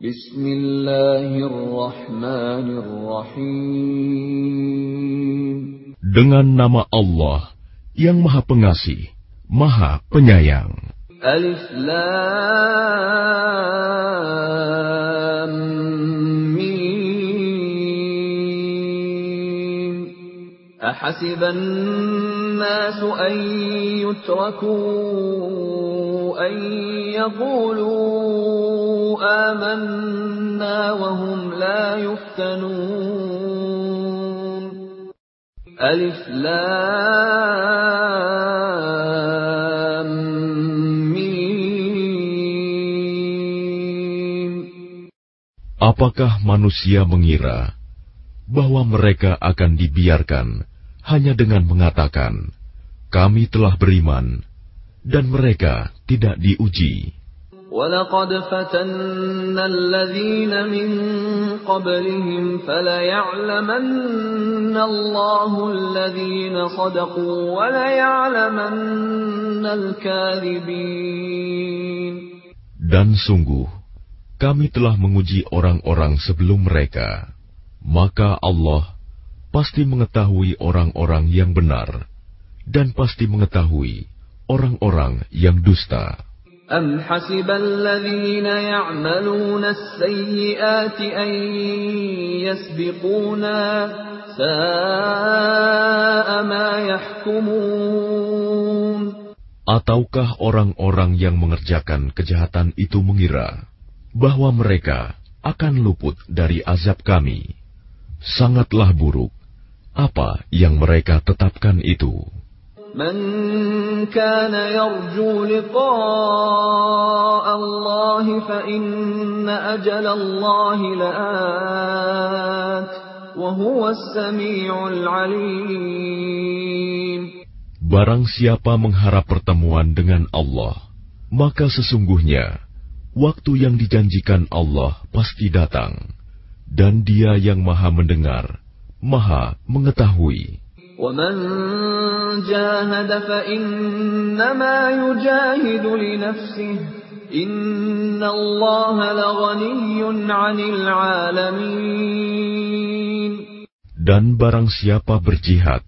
Bismillahirrahmanirrahim. Dengan nama Allah yang Maha Pengasih, Maha Penyayang. Alif Lam Mim. Ahasiban الناس أن يتركوا أن يقولوا آمنا وهم لا يفتنون ألف لام ميم Apakah manusia mengira bahwa mereka akan dibiarkan hanya dengan mengatakan, "Kami telah beriman," dan mereka tidak diuji. وَلَقَدْ فَتَنَّا الَّذِينَ مِن قَبْلِهِمْ فَلَيَعْلَمَنَّ اللَّهُ الَّذِينَ صَدَقُوا وَلَيَعْلَمَنَّ الْكَاذِبِينَ Dan sungguh, kami telah menguji orang-orang sebelum mereka. Maka Allah pasti mengetahui orang-orang yang benar dan pasti mengetahui orang-orang yang dusta. أم حسب الذين يعملون السيئات أن يسبقونا ساء ما يحكمون Ataukah orang-orang yang mengerjakan kejahatan itu mengira bahwa mereka akan luput dari azab kami? Sangatlah buruk apa yang mereka tetapkan itu. من كان يرجو لقاء الله فإن أجل الله لآت وهو السميع العليم Barang siapa mengharap pertemuan dengan Allah, maka sesungguhnya waktu yang dijanjikan Allah pasti datang, dan Dia yang Maha Mendengar, Maha Mengetahui. ومن جاهد فإنما يجاهد لنفسه إن الله لغني عن العالمين Dan barang siapa berjihad,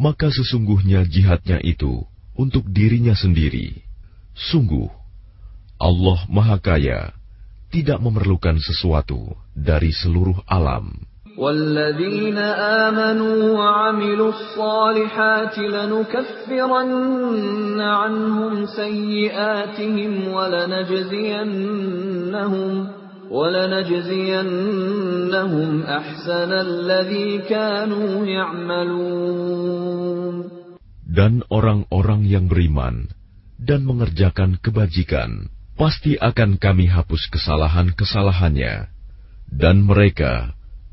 maka sesungguhnya jihadnya itu untuk dirinya sendiri. Sungguh, Allah Maha Kaya, tidak memerlukan sesuatu dari seluruh alam. والذين آمنوا وعملوا الصالحات لنكفرن عنهم سيئاتهم ولنجزينهم ولنجزينهم أحسن الذي كانوا يعملون Dan orang-orang yang beriman dan mengerjakan kebajikan, pasti akan kami hapus kesalahan-kesalahannya. Dan mereka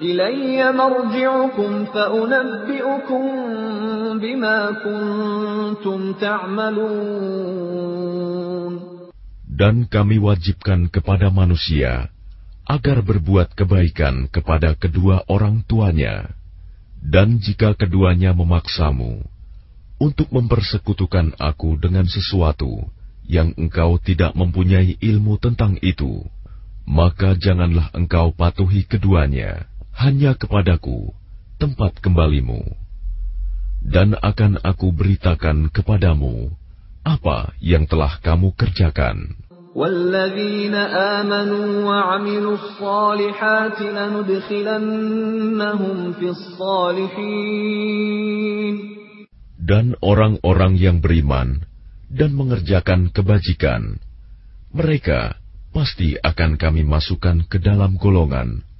إلي مرجعكم فأنبئكم بما كنتم تعملون Dan kami wajibkan kepada manusia agar berbuat kebaikan kepada kedua orang tuanya. Dan jika keduanya memaksamu untuk mempersekutukan aku dengan sesuatu yang engkau tidak mempunyai ilmu tentang itu, maka janganlah engkau patuhi keduanya hanya kepadaku tempat kembalimu. Dan akan aku beritakan kepadamu apa yang telah kamu kerjakan. والذين آمنوا وعملوا الصالحات لندخلنهم في الصالحين Dan orang-orang yang beriman dan mengerjakan kebajikan, mereka pasti akan kami masukkan ke dalam golongan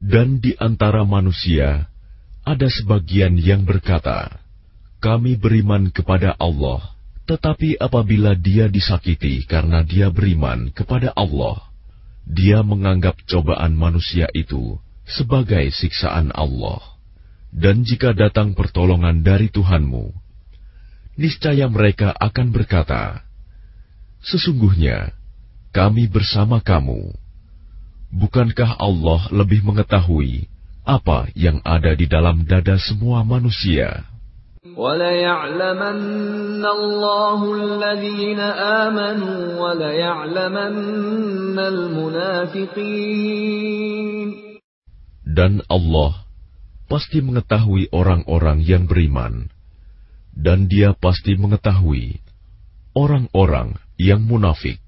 Dan di antara manusia ada sebagian yang berkata, "Kami beriman kepada Allah." Tetapi apabila dia disakiti karena dia beriman kepada Allah, dia menganggap cobaan manusia itu sebagai siksaan Allah. Dan jika datang pertolongan dari Tuhanmu, niscaya mereka akan berkata, "Sesungguhnya kami bersama kamu." Bukankah Allah lebih mengetahui apa yang ada di dalam dada semua manusia? Dan Allah pasti mengetahui orang-orang yang beriman, dan Dia pasti mengetahui orang-orang yang munafik.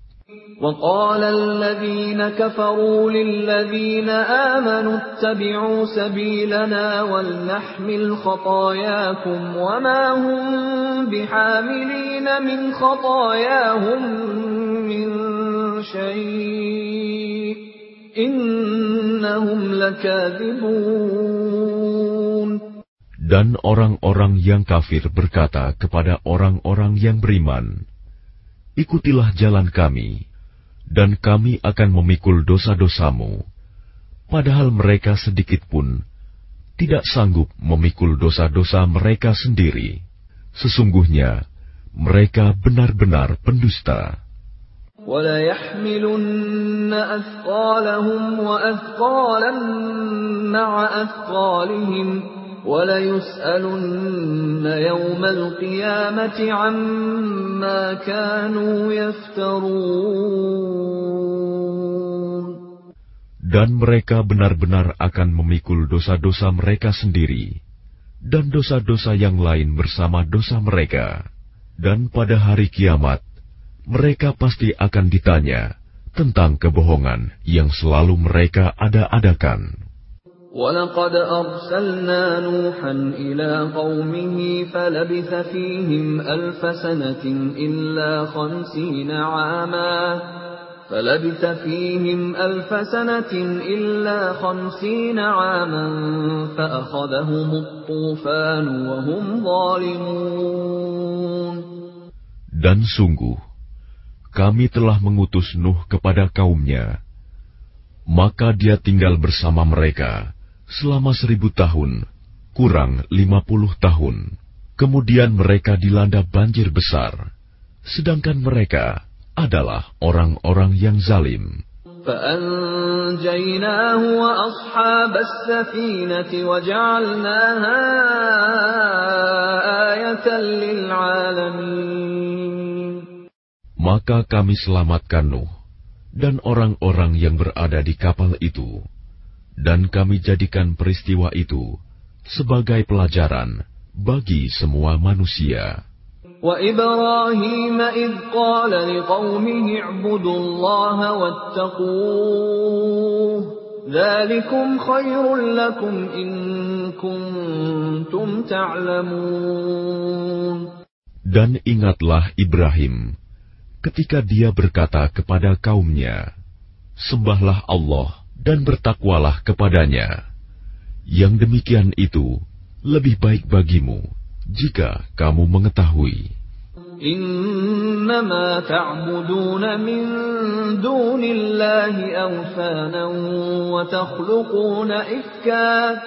وقال الذين كفروا للذين آمنوا اتبعوا سبيلنا ولنحمل خطاياكم وما هم بحاملين من خطاياهم من شيء إنهم لكاذبون Dan orang-orang yang kafir berkata kepada orang-orang yang beriman, Ikutilah jalan kami, dan kami akan memikul dosa-dosamu, padahal mereka sedikit pun tidak sanggup memikul dosa-dosa mereka sendiri. Sesungguhnya mereka benar-benar pendusta. وَلَيَحْمِلُنَّ أَثْقَالَهُمْ وَأَثْقَالًا مَعَ أَثْقَالِهِمْ dan mereka benar-benar akan memikul dosa-dosa mereka sendiri, dan dosa-dosa yang lain bersama dosa mereka. Dan pada hari kiamat, mereka pasti akan ditanya tentang kebohongan yang selalu mereka ada-adakan. ولقد أرسلنا نوحا إلى قومه فلبث فيهم ألف سنة إلا خمسين عاما فلبث فيهم ألف سنة إلا خمسين عاما فأخذهم الطوفان وهم ظالمون Dan sungguh, kami telah mengutus Nuh kepada kaumnya, maka dia tinggal bersama mereka selama seribu tahun, kurang lima puluh tahun. Kemudian mereka dilanda banjir besar, sedangkan mereka adalah orang-orang yang zalim. Maka kami selamatkan Nuh dan orang-orang yang berada di kapal itu dan kami jadikan peristiwa itu sebagai pelajaran bagi semua manusia. وإبراهيم إذ قال لقومه اعبدوا الله واتقوه ذلكم خير لكم إن كنتم تعلمون Dan ingatlah Ibrahim ketika dia berkata kepada kaumnya, Sembahlah Allah dan bertakwalah kepadanya. Yang demikian itu lebih baik bagimu jika kamu mengetahui. إنما تعبدون من دون الله أوثانا وتخلقون إفكا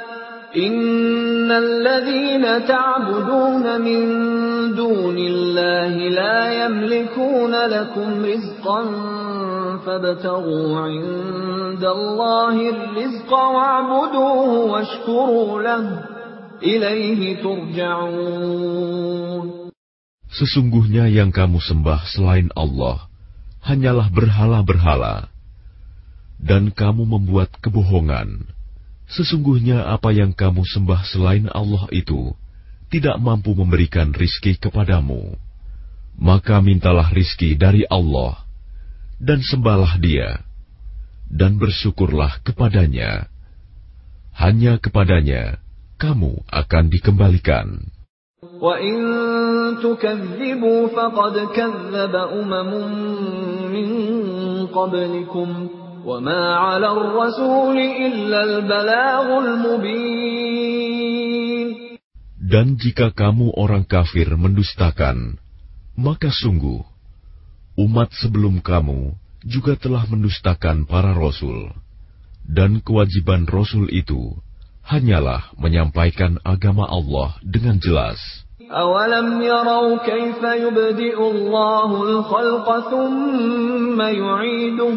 إن الذين تعبدون من دون الله لا يملكون لكم رزقا فابتغوا عند الله الرزق واعبدوه واشكروا له إليه ترجعون Sesungguhnya yang kamu sembah selain Allah hanyalah berhala-berhala. dan kamu membuat kebohongan. Sesungguhnya apa yang kamu sembah selain Allah itu tidak mampu memberikan rizki kepadamu. Maka mintalah rizki dari Allah, dan sembahlah Dia, dan bersyukurlah kepadanya. Hanya kepadanya kamu akan dikembalikan. Dan jika kamu orang kafir mendustakan, maka sungguh umat sebelum kamu juga telah mendustakan para rasul. Dan kewajiban rasul itu hanyalah menyampaikan agama Allah dengan jelas. أَوَلَمْ يَرَوْا كَيْفَ يُبْدِئُ اللَّهُ الْخَلْقَ ثُمَّ يُعِيدُهُ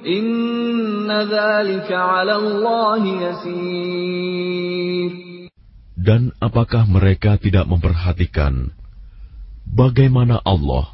إِنَّ ذَلِكَ عَلَى اللَّهِ يَسِيرٌ Dan apakah mereka tidak memperhatikan bagaimana Allah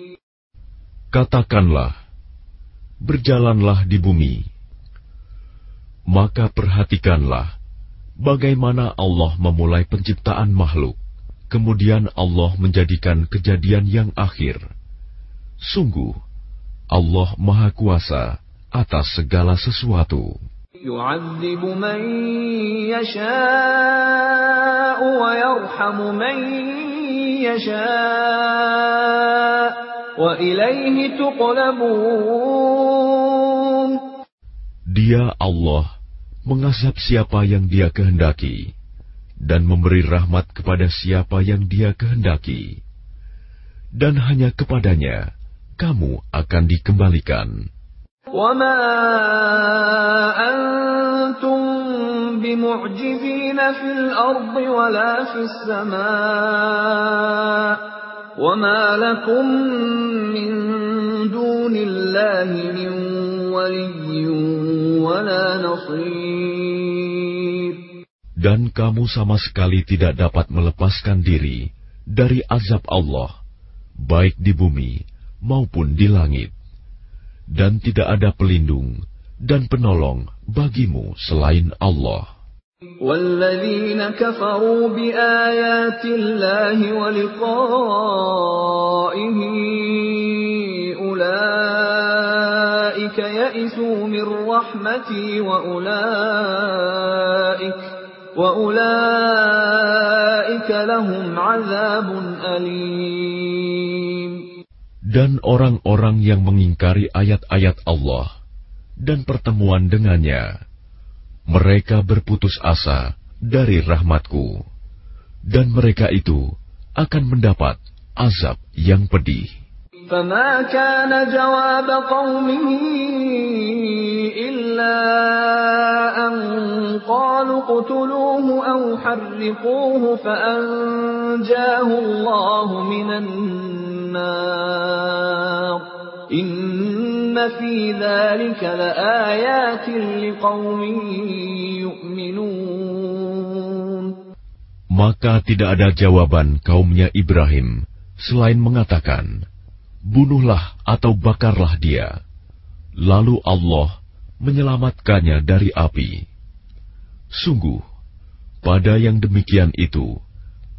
Katakanlah, berjalanlah di bumi, maka perhatikanlah bagaimana Allah memulai penciptaan makhluk, kemudian Allah menjadikan kejadian yang akhir. Sungguh, Allah Maha Kuasa atas segala sesuatu. يعذب من يشاء ويرحم من يشاء وإليه تقلبون Dia Allah mengazab siapa yang Dia kehendaki dan memberi rahmat kepada siapa yang Dia kehendaki. Dan hanya kepadanya kamu akan dikembalikan. وما أنتم بمعجزين في الأرض ولا في السماء وما لكم من دون الله من ولي ولا نصير Dan kamu sama sekali tidak dapat melepaskan diri dari azab Allah, baik di bumi maupun di langit. Dan tidak ada pelindung dan penolong bagimu selain Allah. والذين كفروا بآيات الله ولقائه أولئك يئسوا من رحمتي وأولئك وأولئك لهم عذاب أليم Dan orang-orang yang mengingkari ayat-ayat Allah dan pertemuan dengannya, mereka berputus asa dari rahmatku, dan mereka itu akan mendapat azab yang pedih. فما كان جواب قومه إلا أن قالوا اقتلوه أو حرقوه فأنجاه الله من النار إن maka tidak ada jawaban kaumnya Ibrahim selain mengatakan, Bunuhlah atau bakarlah dia. Lalu Allah menyelamatkannya dari api. Sungguh, pada yang demikian itu,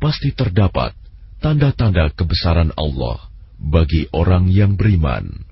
pasti terdapat tanda-tanda kebesaran Allah bagi orang yang beriman.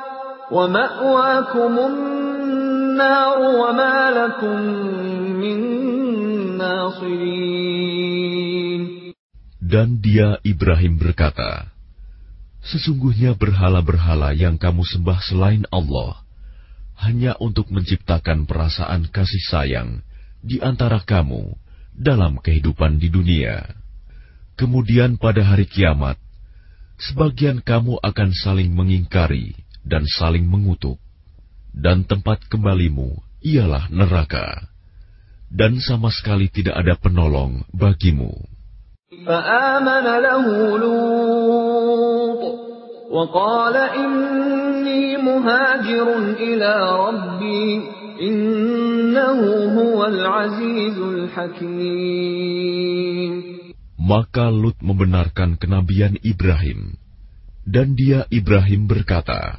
ومأواكم النار وما لكم من ناصرين Dan dia Ibrahim berkata, Sesungguhnya berhala-berhala yang kamu sembah selain Allah hanya untuk menciptakan perasaan kasih sayang di antara kamu dalam kehidupan di dunia. Kemudian pada hari kiamat, sebagian kamu akan saling mengingkari dan saling mengutuk, dan tempat kembalimu ialah neraka, dan sama sekali tidak ada penolong bagimu. فآمن له لوط وقال إني مهاجر إلى ربي إنه هو العزيز الحكيم Maka Lut membenarkan kenabian Ibrahim, dan dia Ibrahim berkata,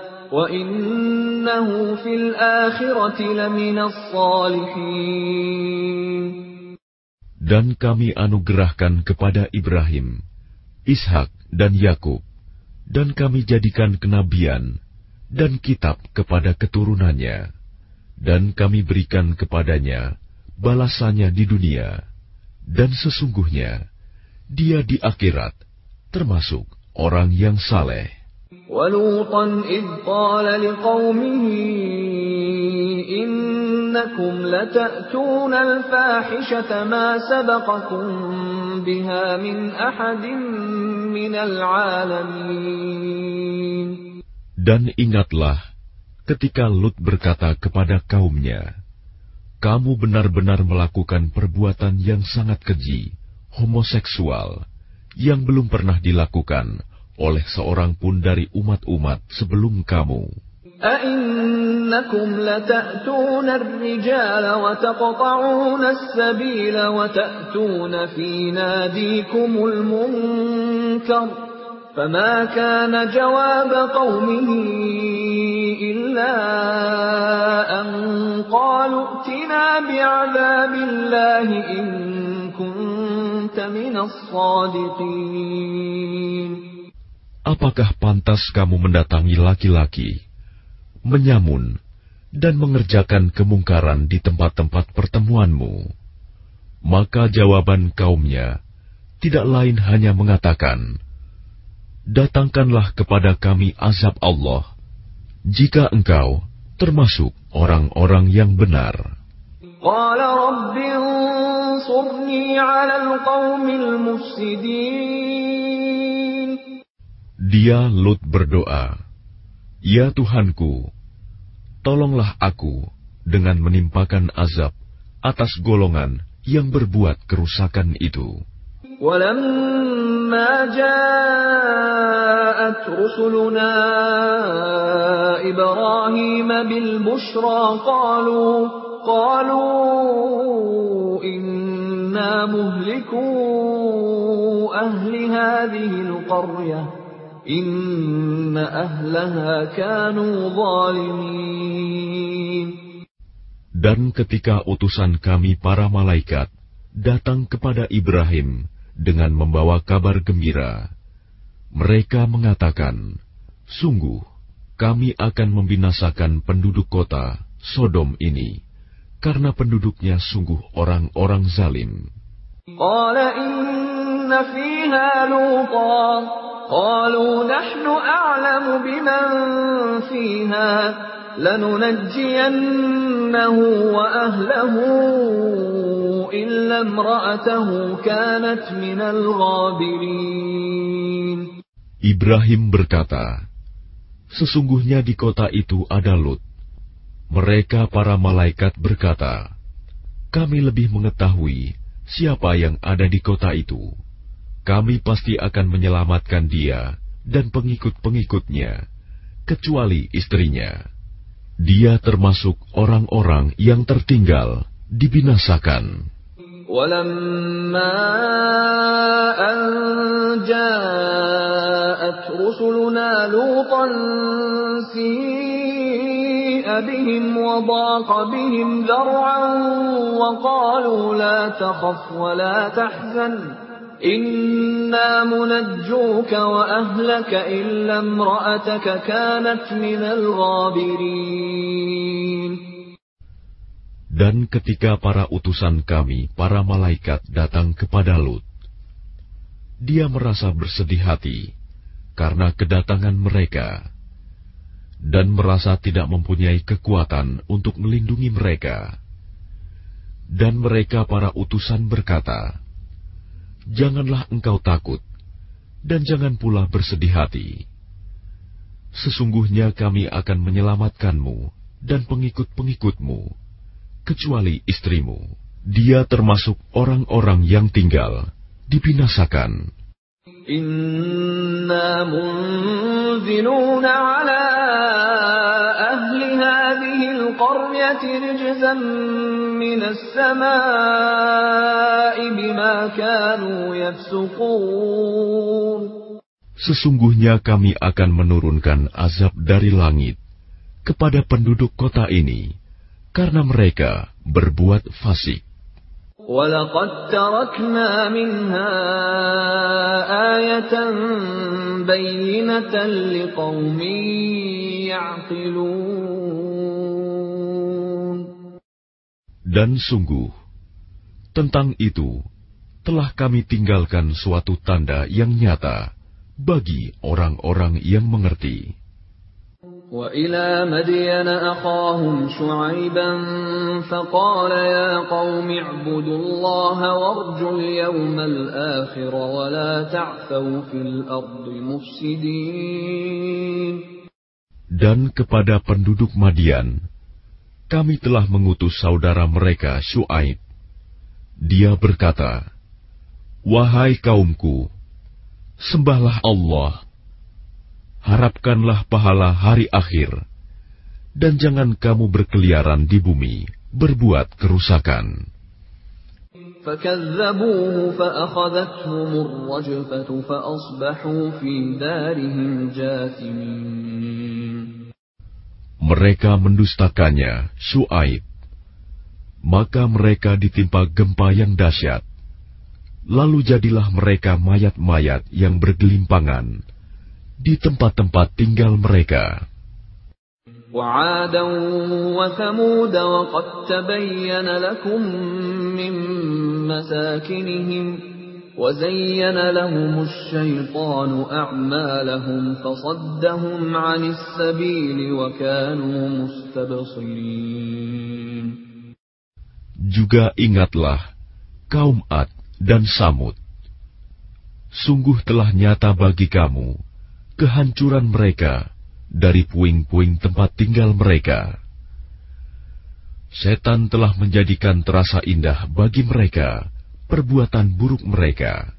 Dan kami anugerahkan kepada Ibrahim, Ishak, dan Yakub, dan kami jadikan kenabian dan kitab kepada keturunannya, dan kami berikan kepadanya balasannya di dunia, dan sesungguhnya dia di akhirat termasuk orang yang saleh. ولوطا إذ قال لقومه إنكم لتأتون الفاحشة ما سبقكم بها من أحد من العالمين Dan ingatlah ketika Lut berkata kepada kaumnya, "Kamu benar-benar melakukan perbuatan yang sangat keji, homoseksual, yang belum pernah dilakukan oleh seorang pun dari umat-umat sebelum kamu." أئنكم لتأتون الرجال وتقطعون السبيل وتأتون في ناديكم المنكر فما كان جواب قومه إلا أن قالوا ائتنا بعذاب الله إن كنت من الصادقين apakah pantas kamu mendatangi laki-laki, menyamun, dan mengerjakan kemungkaran di tempat-tempat pertemuanmu? Maka jawaban kaumnya tidak lain hanya mengatakan, Datangkanlah kepada kami azab Allah, jika engkau termasuk orang-orang yang benar. Dia Lut berdoa, Ya Tuhanku, tolonglah aku dengan menimpakan azab atas golongan yang berbuat kerusakan itu. ولما جاءت رسلنا إبراهيم بالبشرى قالوا قالوا إنا مهلكو أهل هذه القرية dan ketika utusan kami para malaikat datang kepada Ibrahim dengan membawa kabar gembira, mereka mengatakan, Sungguh, kami akan membinasakan penduduk kota Sodom ini, karena penduduknya sungguh orang-orang zalim. قال إن فيها لوطا قالوا نحن أعلم بمن فيها لننجينه وأهله إلا امرأته كانت من الغابرين Ibrahim berkata, "Sesungguhnya di kota itu ada Lut." Mereka para malaikat berkata, "Kami lebih mengetahui siapa yang ada di kota itu. Kami pasti akan menyelamatkan dia dan pengikut-pengikutnya, kecuali istrinya. Dia termasuk orang-orang yang tertinggal dibinasakan. ولما أن جاءت رسلنا لوطا سيء بهم وضاق بهم ذرعا وقالوا لا تخف ولا تحزن dan ketika para utusan kami, para malaikat datang kepada Lut, dia merasa bersedih hati karena kedatangan mereka dan merasa tidak mempunyai kekuatan untuk melindungi mereka. Dan mereka para utusan berkata, Janganlah engkau takut, dan jangan pula bersedih hati. Sesungguhnya kami akan menyelamatkanmu dan pengikut-pengikutmu kecuali istrimu. Dia termasuk orang-orang yang tinggal, dibinasakan. Inna munziluna ala hadhihi al-qaryati rijzan minas samai bima kanu yafsukun. Sesungguhnya kami akan menurunkan azab dari langit kepada penduduk kota ini karena mereka berbuat fasik. وَلَقَدْ تَرَكْنَا مِنْهَا آيَةً بَيِّنَةً لِقَوْمٍ يَعْقِلُونَ Dan sungguh, tentang itu telah kami tinggalkan suatu tanda yang nyata bagi orang-orang yang mengerti. وإلى مدين أخاهم شعيبا فقال يا قوم اعبدوا الله وارجوا اليوم الآخر ولا تعثوا في الأرض مفسدين Dan kepada penduduk Madian, kami telah mengutus saudara mereka Shu'aib. Dia berkata, Wahai kaumku, sembahlah Allah harapkanlah pahala hari akhir, dan jangan kamu berkeliaran di bumi, berbuat kerusakan Mereka mendustakannya, Shu'aib. Maka mereka ditimpa gempa yang dahsyat. Lalu jadilah mereka mayat-mayat yang bergelimpangan di tempat-tempat tinggal mereka. وعادا وثمود وقد تبين لكم من مساكنهم وزين لهم الشيطان أعمالهم فصدهم عن السبيل وكانوا مستبصرين Juga ingatlah kaum Ad dan Samud. Sungguh telah nyata bagi kamu kehancuran mereka dari puing-puing tempat tinggal mereka. Setan telah menjadikan terasa indah bagi mereka perbuatan buruk mereka,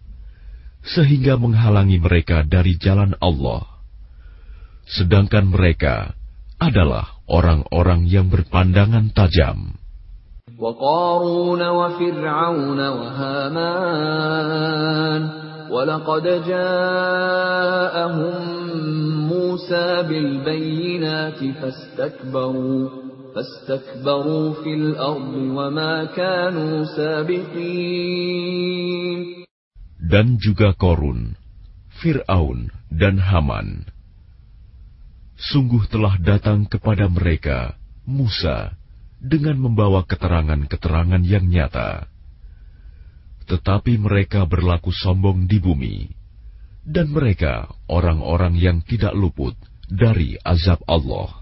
sehingga menghalangi mereka dari jalan Allah. Sedangkan mereka adalah orang-orang yang berpandangan tajam. وقارون وفرعون وهامان ولقد جاءهم موسى بالبينات فاستكبروا dan juga Korun, Fir'aun, dan Haman. Sungguh telah datang kepada mereka, Musa, dengan membawa keterangan-keterangan yang nyata. Tetapi mereka berlaku sombong di bumi, dan mereka orang-orang yang tidak luput dari azab Allah.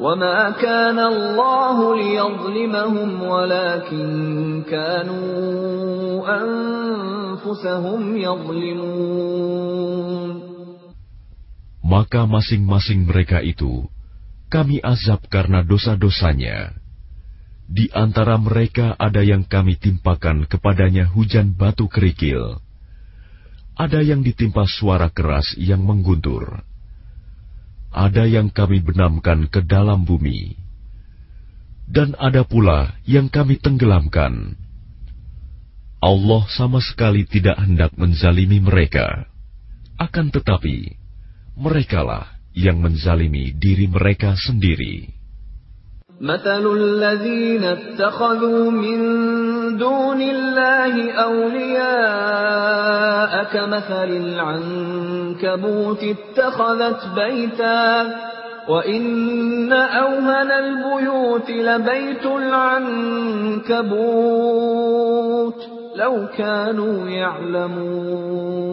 وما كان الله ليظلمهم ولكن كانوا أنفسهم يظلمون maka masing-masing mereka itu kami azab karena dosa-dosanya. Di antara mereka ada yang kami timpakan kepadanya hujan batu kerikil. Ada yang ditimpa suara keras yang mengguntur. ada yang kami benamkan ke dalam bumi. Dan ada pula yang kami tenggelamkan. Allah sama sekali tidak hendak menzalimi mereka. Akan tetapi, merekalah yang menzalimi diri mereka sendiri. مثل الذين اتخذوا من دون الله أولياء كمثل العنكبوت اتخذت بيتا وإن أوهن البيوت لبيت العنكبوت لو كانوا يعلمون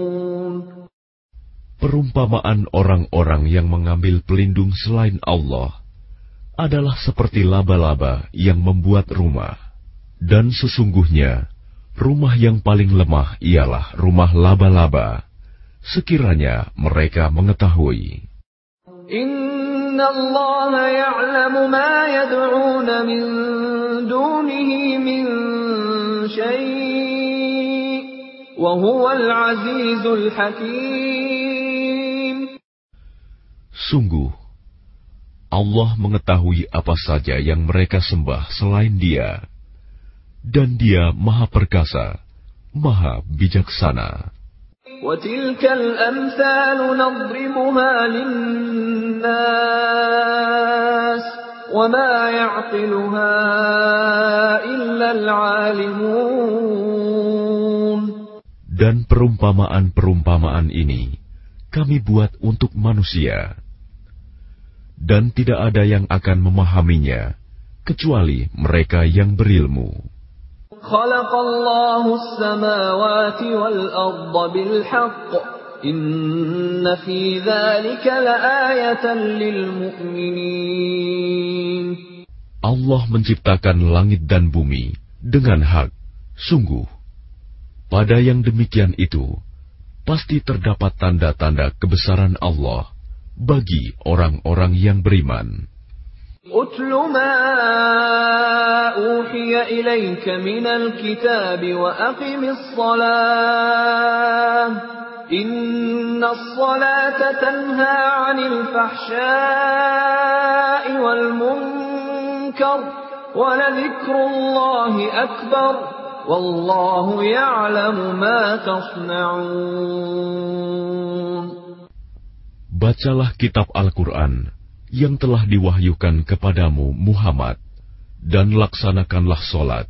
Perumpamaan orang-orang yang mengambil pelindung selain Allah adalah seperti laba-laba yang membuat rumah, dan sesungguhnya rumah yang paling lemah ialah rumah laba-laba. Sekiranya mereka mengetahui, Inna Allah ya'lamu ma yad'una min dunihi min syai' wa huwa al-azizul hakim. Sungguh, Allah mengetahui apa saja yang mereka sembah selain Dia, dan Dia Maha Perkasa, Maha Bijaksana. Dan perumpamaan-perumpamaan ini kami buat untuk manusia dan tidak ada yang akan memahaminya kecuali mereka yang berilmu. Allah menciptakan langit dan bumi dengan hak. Sungguh, pada yang demikian itu, pasti terdapat tanda-tanda kebesaran Allah bagi orang-orang yang beriman. أتل ما أوحي إليك من الكتاب وأقم الصلاة إن الصلاة تنهى عن الفحشاء والمنكر ولذكر الله أكبر والله يعلم ما تصنعون Bacalah kitab Al-Quran yang telah diwahyukan kepadamu Muhammad, dan laksanakanlah solat.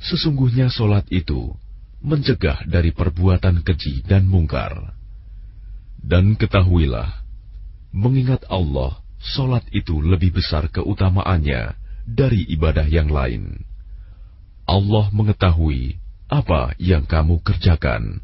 Sesungguhnya solat itu mencegah dari perbuatan keji dan mungkar. Dan ketahuilah, mengingat Allah, solat itu lebih besar keutamaannya dari ibadah yang lain. Allah mengetahui apa yang kamu kerjakan.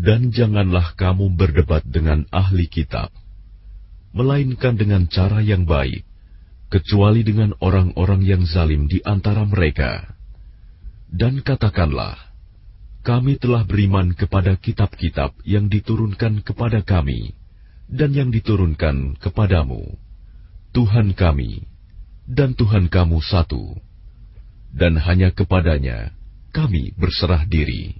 Dan janganlah kamu berdebat dengan ahli kitab, melainkan dengan cara yang baik, kecuali dengan orang-orang yang zalim di antara mereka. Dan katakanlah, kami telah beriman kepada kitab-kitab yang diturunkan kepada kami dan yang diturunkan kepadamu. Tuhan kami dan Tuhan kamu satu, dan hanya kepadanya kami berserah diri.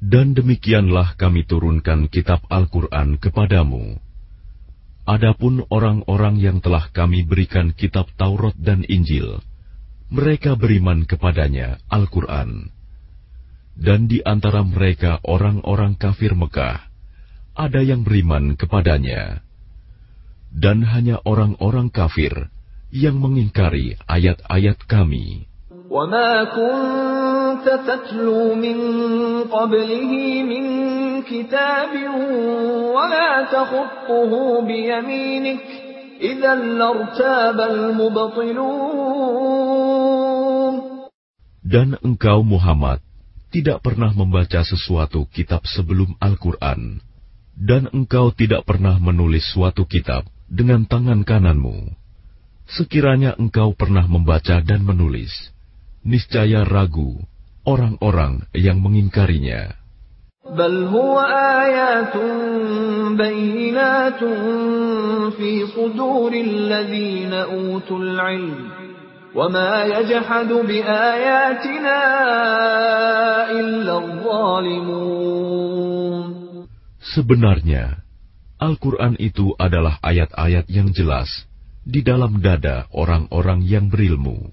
Dan demikianlah kami turunkan kitab Al-Quran kepadamu. Adapun orang-orang yang telah kami berikan kitab Taurat dan Injil, mereka beriman kepadanya, Al-Quran. Dan di antara mereka orang-orang kafir Mekah, ada yang beriman kepadanya. Dan hanya orang-orang kafir yang mengingkari ayat-ayat kami. وما كنت تتلو من قبله من كتاب ولا تخطه بيمينك إذا لارتاب المبطلون Dan engkau Muhammad tidak pernah membaca sesuatu kitab sebelum Al-Quran, dan engkau tidak pernah menulis suatu kitab dengan tangan kananmu. Sekiranya engkau pernah membaca dan menulis, niscaya ragu orang-orang yang mengingkarinya. بل هو آيات بينات في صدور الذين أوتوا العلم وما يجحد بآياتنا إلا الظالمون Sebenarnya, Al-Quran itu adalah ayat-ayat yang jelas di dalam dada orang-orang yang berilmu.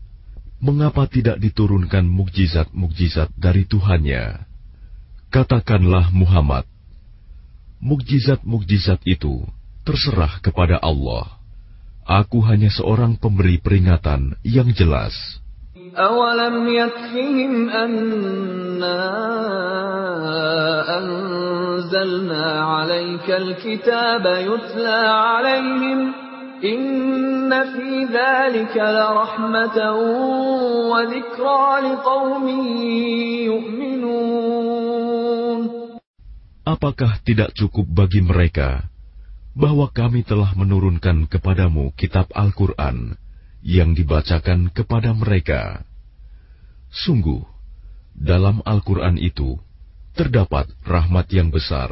Mengapa tidak diturunkan mukjizat-mukjizat dari Tuhannya? Katakanlah Muhammad, mukjizat-mukjizat itu terserah kepada Allah. Aku hanya seorang pemberi peringatan yang jelas. أولم يكفهم أنا أنزلنا عليك الكتاب يتلى عليهم Apakah tidak cukup bagi mereka bahwa kami telah menurunkan kepadamu kitab Al-Quran yang dibacakan kepada mereka? Sungguh, dalam Al-Quran itu terdapat rahmat yang besar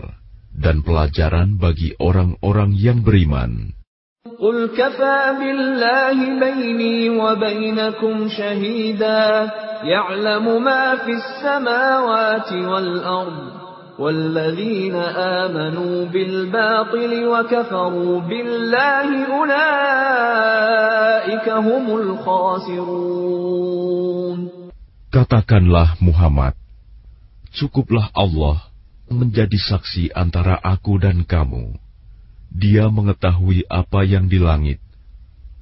dan pelajaran bagi orang-orang yang beriman. قل كفى بالله بيني وبينكم شهيدا يعلم ما في السماوات والأرض والذين آمنوا بالباطل وكفروا بالله أولئك هم الخاسرون Katakanlah Muhammad, cukuplah Allah menjadi saksi antara aku dan kamu. Dia mengetahui apa yang di langit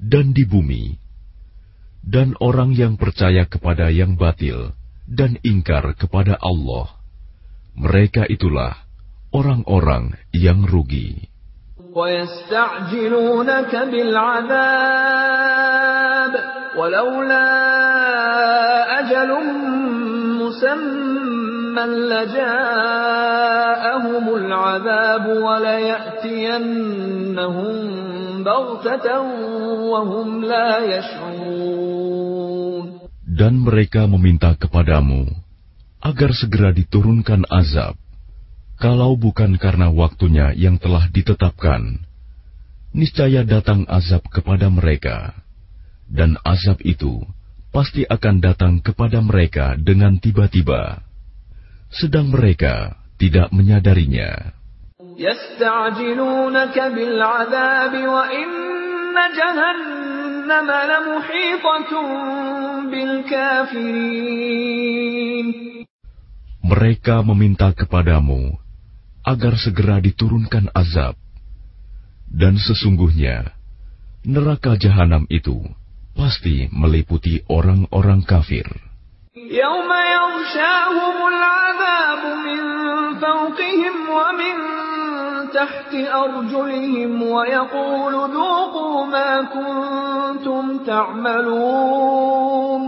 dan di bumi, dan orang yang percaya kepada yang batil dan ingkar kepada Allah. Mereka itulah orang-orang yang rugi. ويستعجلونك بالعذاب ولولا أجل مسمى لجاءهم العذاب وليأتينهم بغتة وهم لا يشعرون Dan mereka meminta kepadamu agar segera diturunkan azab, kalau bukan karena waktunya yang telah ditetapkan. Niscaya datang azab kepada mereka, dan azab itu pasti akan datang kepada mereka dengan tiba-tiba, sedang mereka tidak menyadarinya. يستعجلونك بالعذاب وإن جهنم لمحيطة بالكافرين Mereka meminta kepadamu agar segera diturunkan azab, dan sesungguhnya neraka jahanam itu pasti meliputi orang-orang kafir. يوم يغشاهم العذاب تحت أرجلهم ويقول ذوقوا ما كنتم تعملون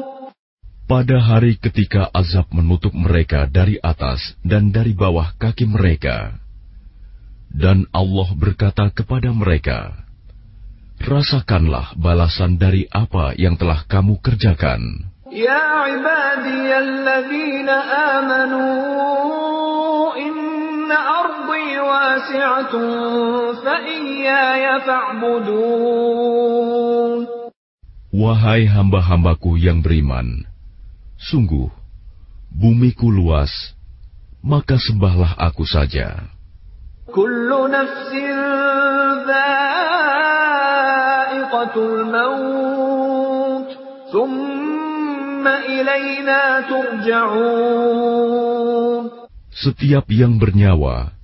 Pada hari ketika azab menutup mereka dari atas dan dari bawah kaki mereka, Dan Allah berkata kepada mereka, Rasakanlah balasan dari apa yang telah kamu kerjakan. Ya ibadiyalladzina amanu Wahai hamba-hambaku yang beriman, sungguh bumiku luas, maka sembahlah aku saja. Kullu nafsin dha'iqatul maut, thumma ilayna turja'un. Setiap yang bernyawa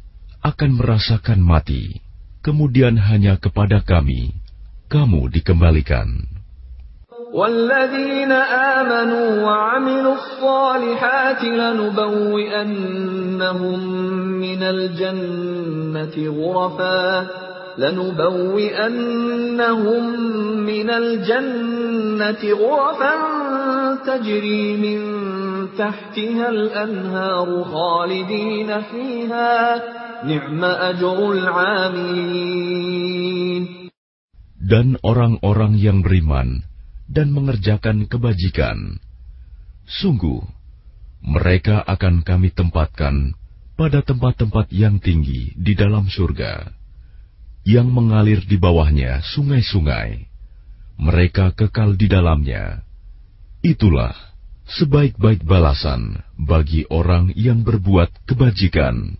akan merasakan mati, kemudian hanya kepada kami, kamu dikembalikan. والذين آمنوا وعملوا الصالحات لنبوئنهم من الجنة غرفا لنبوئنهم من الجنة غرفا تجري من تحتها الأنهار خالدين فيها نعم أجر العاملين dan orang-orang yang beriman dan mengerjakan kebajikan. Sungguh, mereka akan kami tempatkan pada tempat-tempat yang tinggi di dalam surga, yang mengalir di bawahnya sungai-sungai. Mereka kekal di dalamnya. Itulah sebaik-baik balasan bagi orang yang berbuat kebajikan.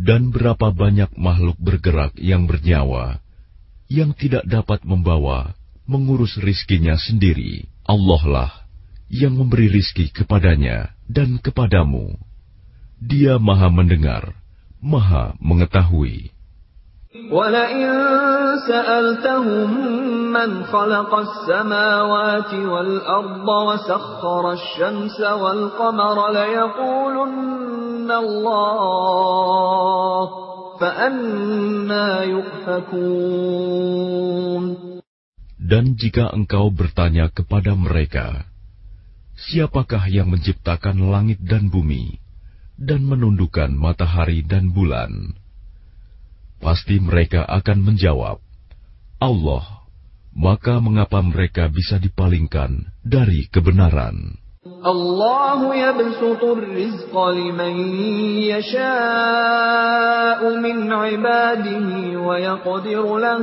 Dan berapa banyak makhluk bergerak yang bernyawa, yang tidak dapat membawa, mengurus rizkinya sendiri. Allah lah yang memberi rizki kepadanya dan kepadamu. Dia maha mendengar, maha mengetahui. ولئن سألتهم من خلق السماوات والأرض وسخر الشمس والقمر ليقولن الله dan jika engkau bertanya kepada mereka, siapakah yang menciptakan langit dan bumi, dan menundukkan matahari dan bulan? Pasti mereka akan menjawab, Allah, maka mengapa mereka bisa dipalingkan dari kebenaran? الله يبسط الرزق لمن يشاء من عباده ويقدر له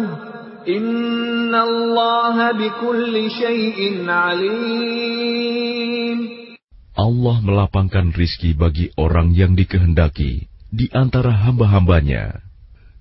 إن الله بكل شيء عليم Allah melapangkan rizki bagi orang yang dikehendaki di antara hamba-hambanya,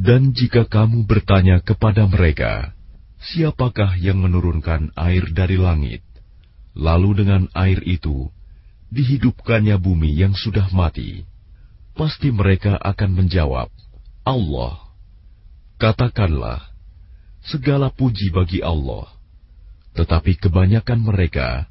Dan jika kamu bertanya kepada mereka, siapakah yang menurunkan air dari langit? Lalu dengan air itu, dihidupkannya bumi yang sudah mati. Pasti mereka akan menjawab, Allah. Katakanlah, segala puji bagi Allah. Tetapi kebanyakan mereka,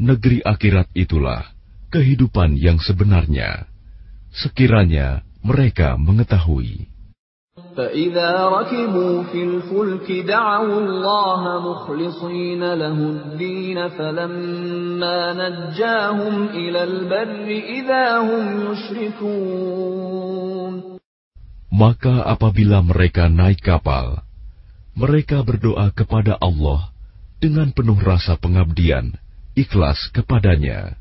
negeri akhirat itulah kehidupan yang sebenarnya. Sekiranya mereka mengetahui. فإذا ركبوا في الفلك دعوا الله مخلصين له الدين فلما نجاهم إلى البر إذا هم يشركون Maka apabila mereka naik kapal, mereka berdoa kepada Allah dengan penuh rasa pengabdian, ikhlas kepadanya.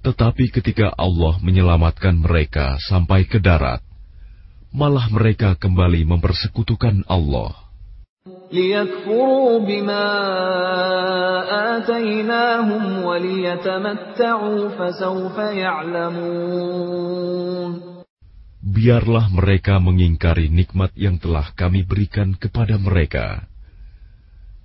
Tetapi ketika Allah menyelamatkan mereka sampai ke darat, malah mereka kembali mempersekutukan Allah. Biarlah mereka mengingkari nikmat yang telah kami berikan kepada mereka.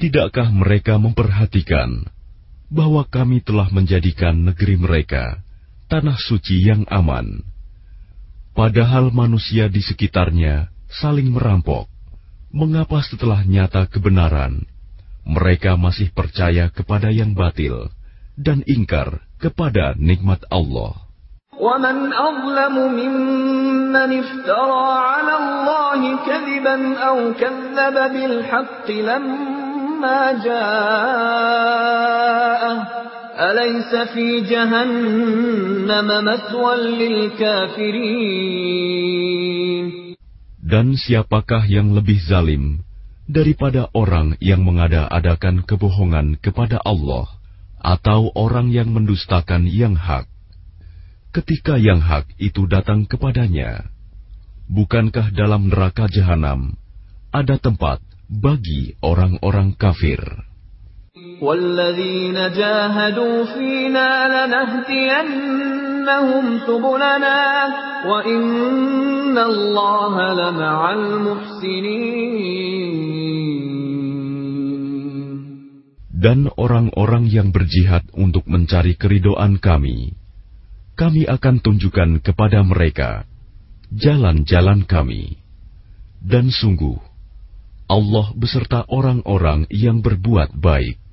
Tidakkah mereka memperhatikan bahwa kami telah menjadikan negeri mereka tanah suci yang aman, padahal manusia di sekitarnya saling merampok. Mengapa setelah nyata kebenaran, mereka masih percaya kepada yang batil dan ingkar kepada nikmat Allah? ومن أظلم ممن افترى على الله كذبا أو كذب بالحق لما dan siapakah yang lebih zalim daripada orang yang mengada-adakan kebohongan kepada Allah atau orang yang mendustakan yang hak? ketika yang hak itu datang kepadanya. Bukankah dalam neraka jahanam ada tempat bagi orang-orang kafir? والذين جاهدوا فينا لنهدينهم سبلنا وإن الله لمع المحسنين Dan orang-orang yang berjihad untuk mencari keridoan kami, kami akan tunjukkan kepada mereka jalan-jalan kami. Dan sungguh, Allah beserta orang-orang yang berbuat baik.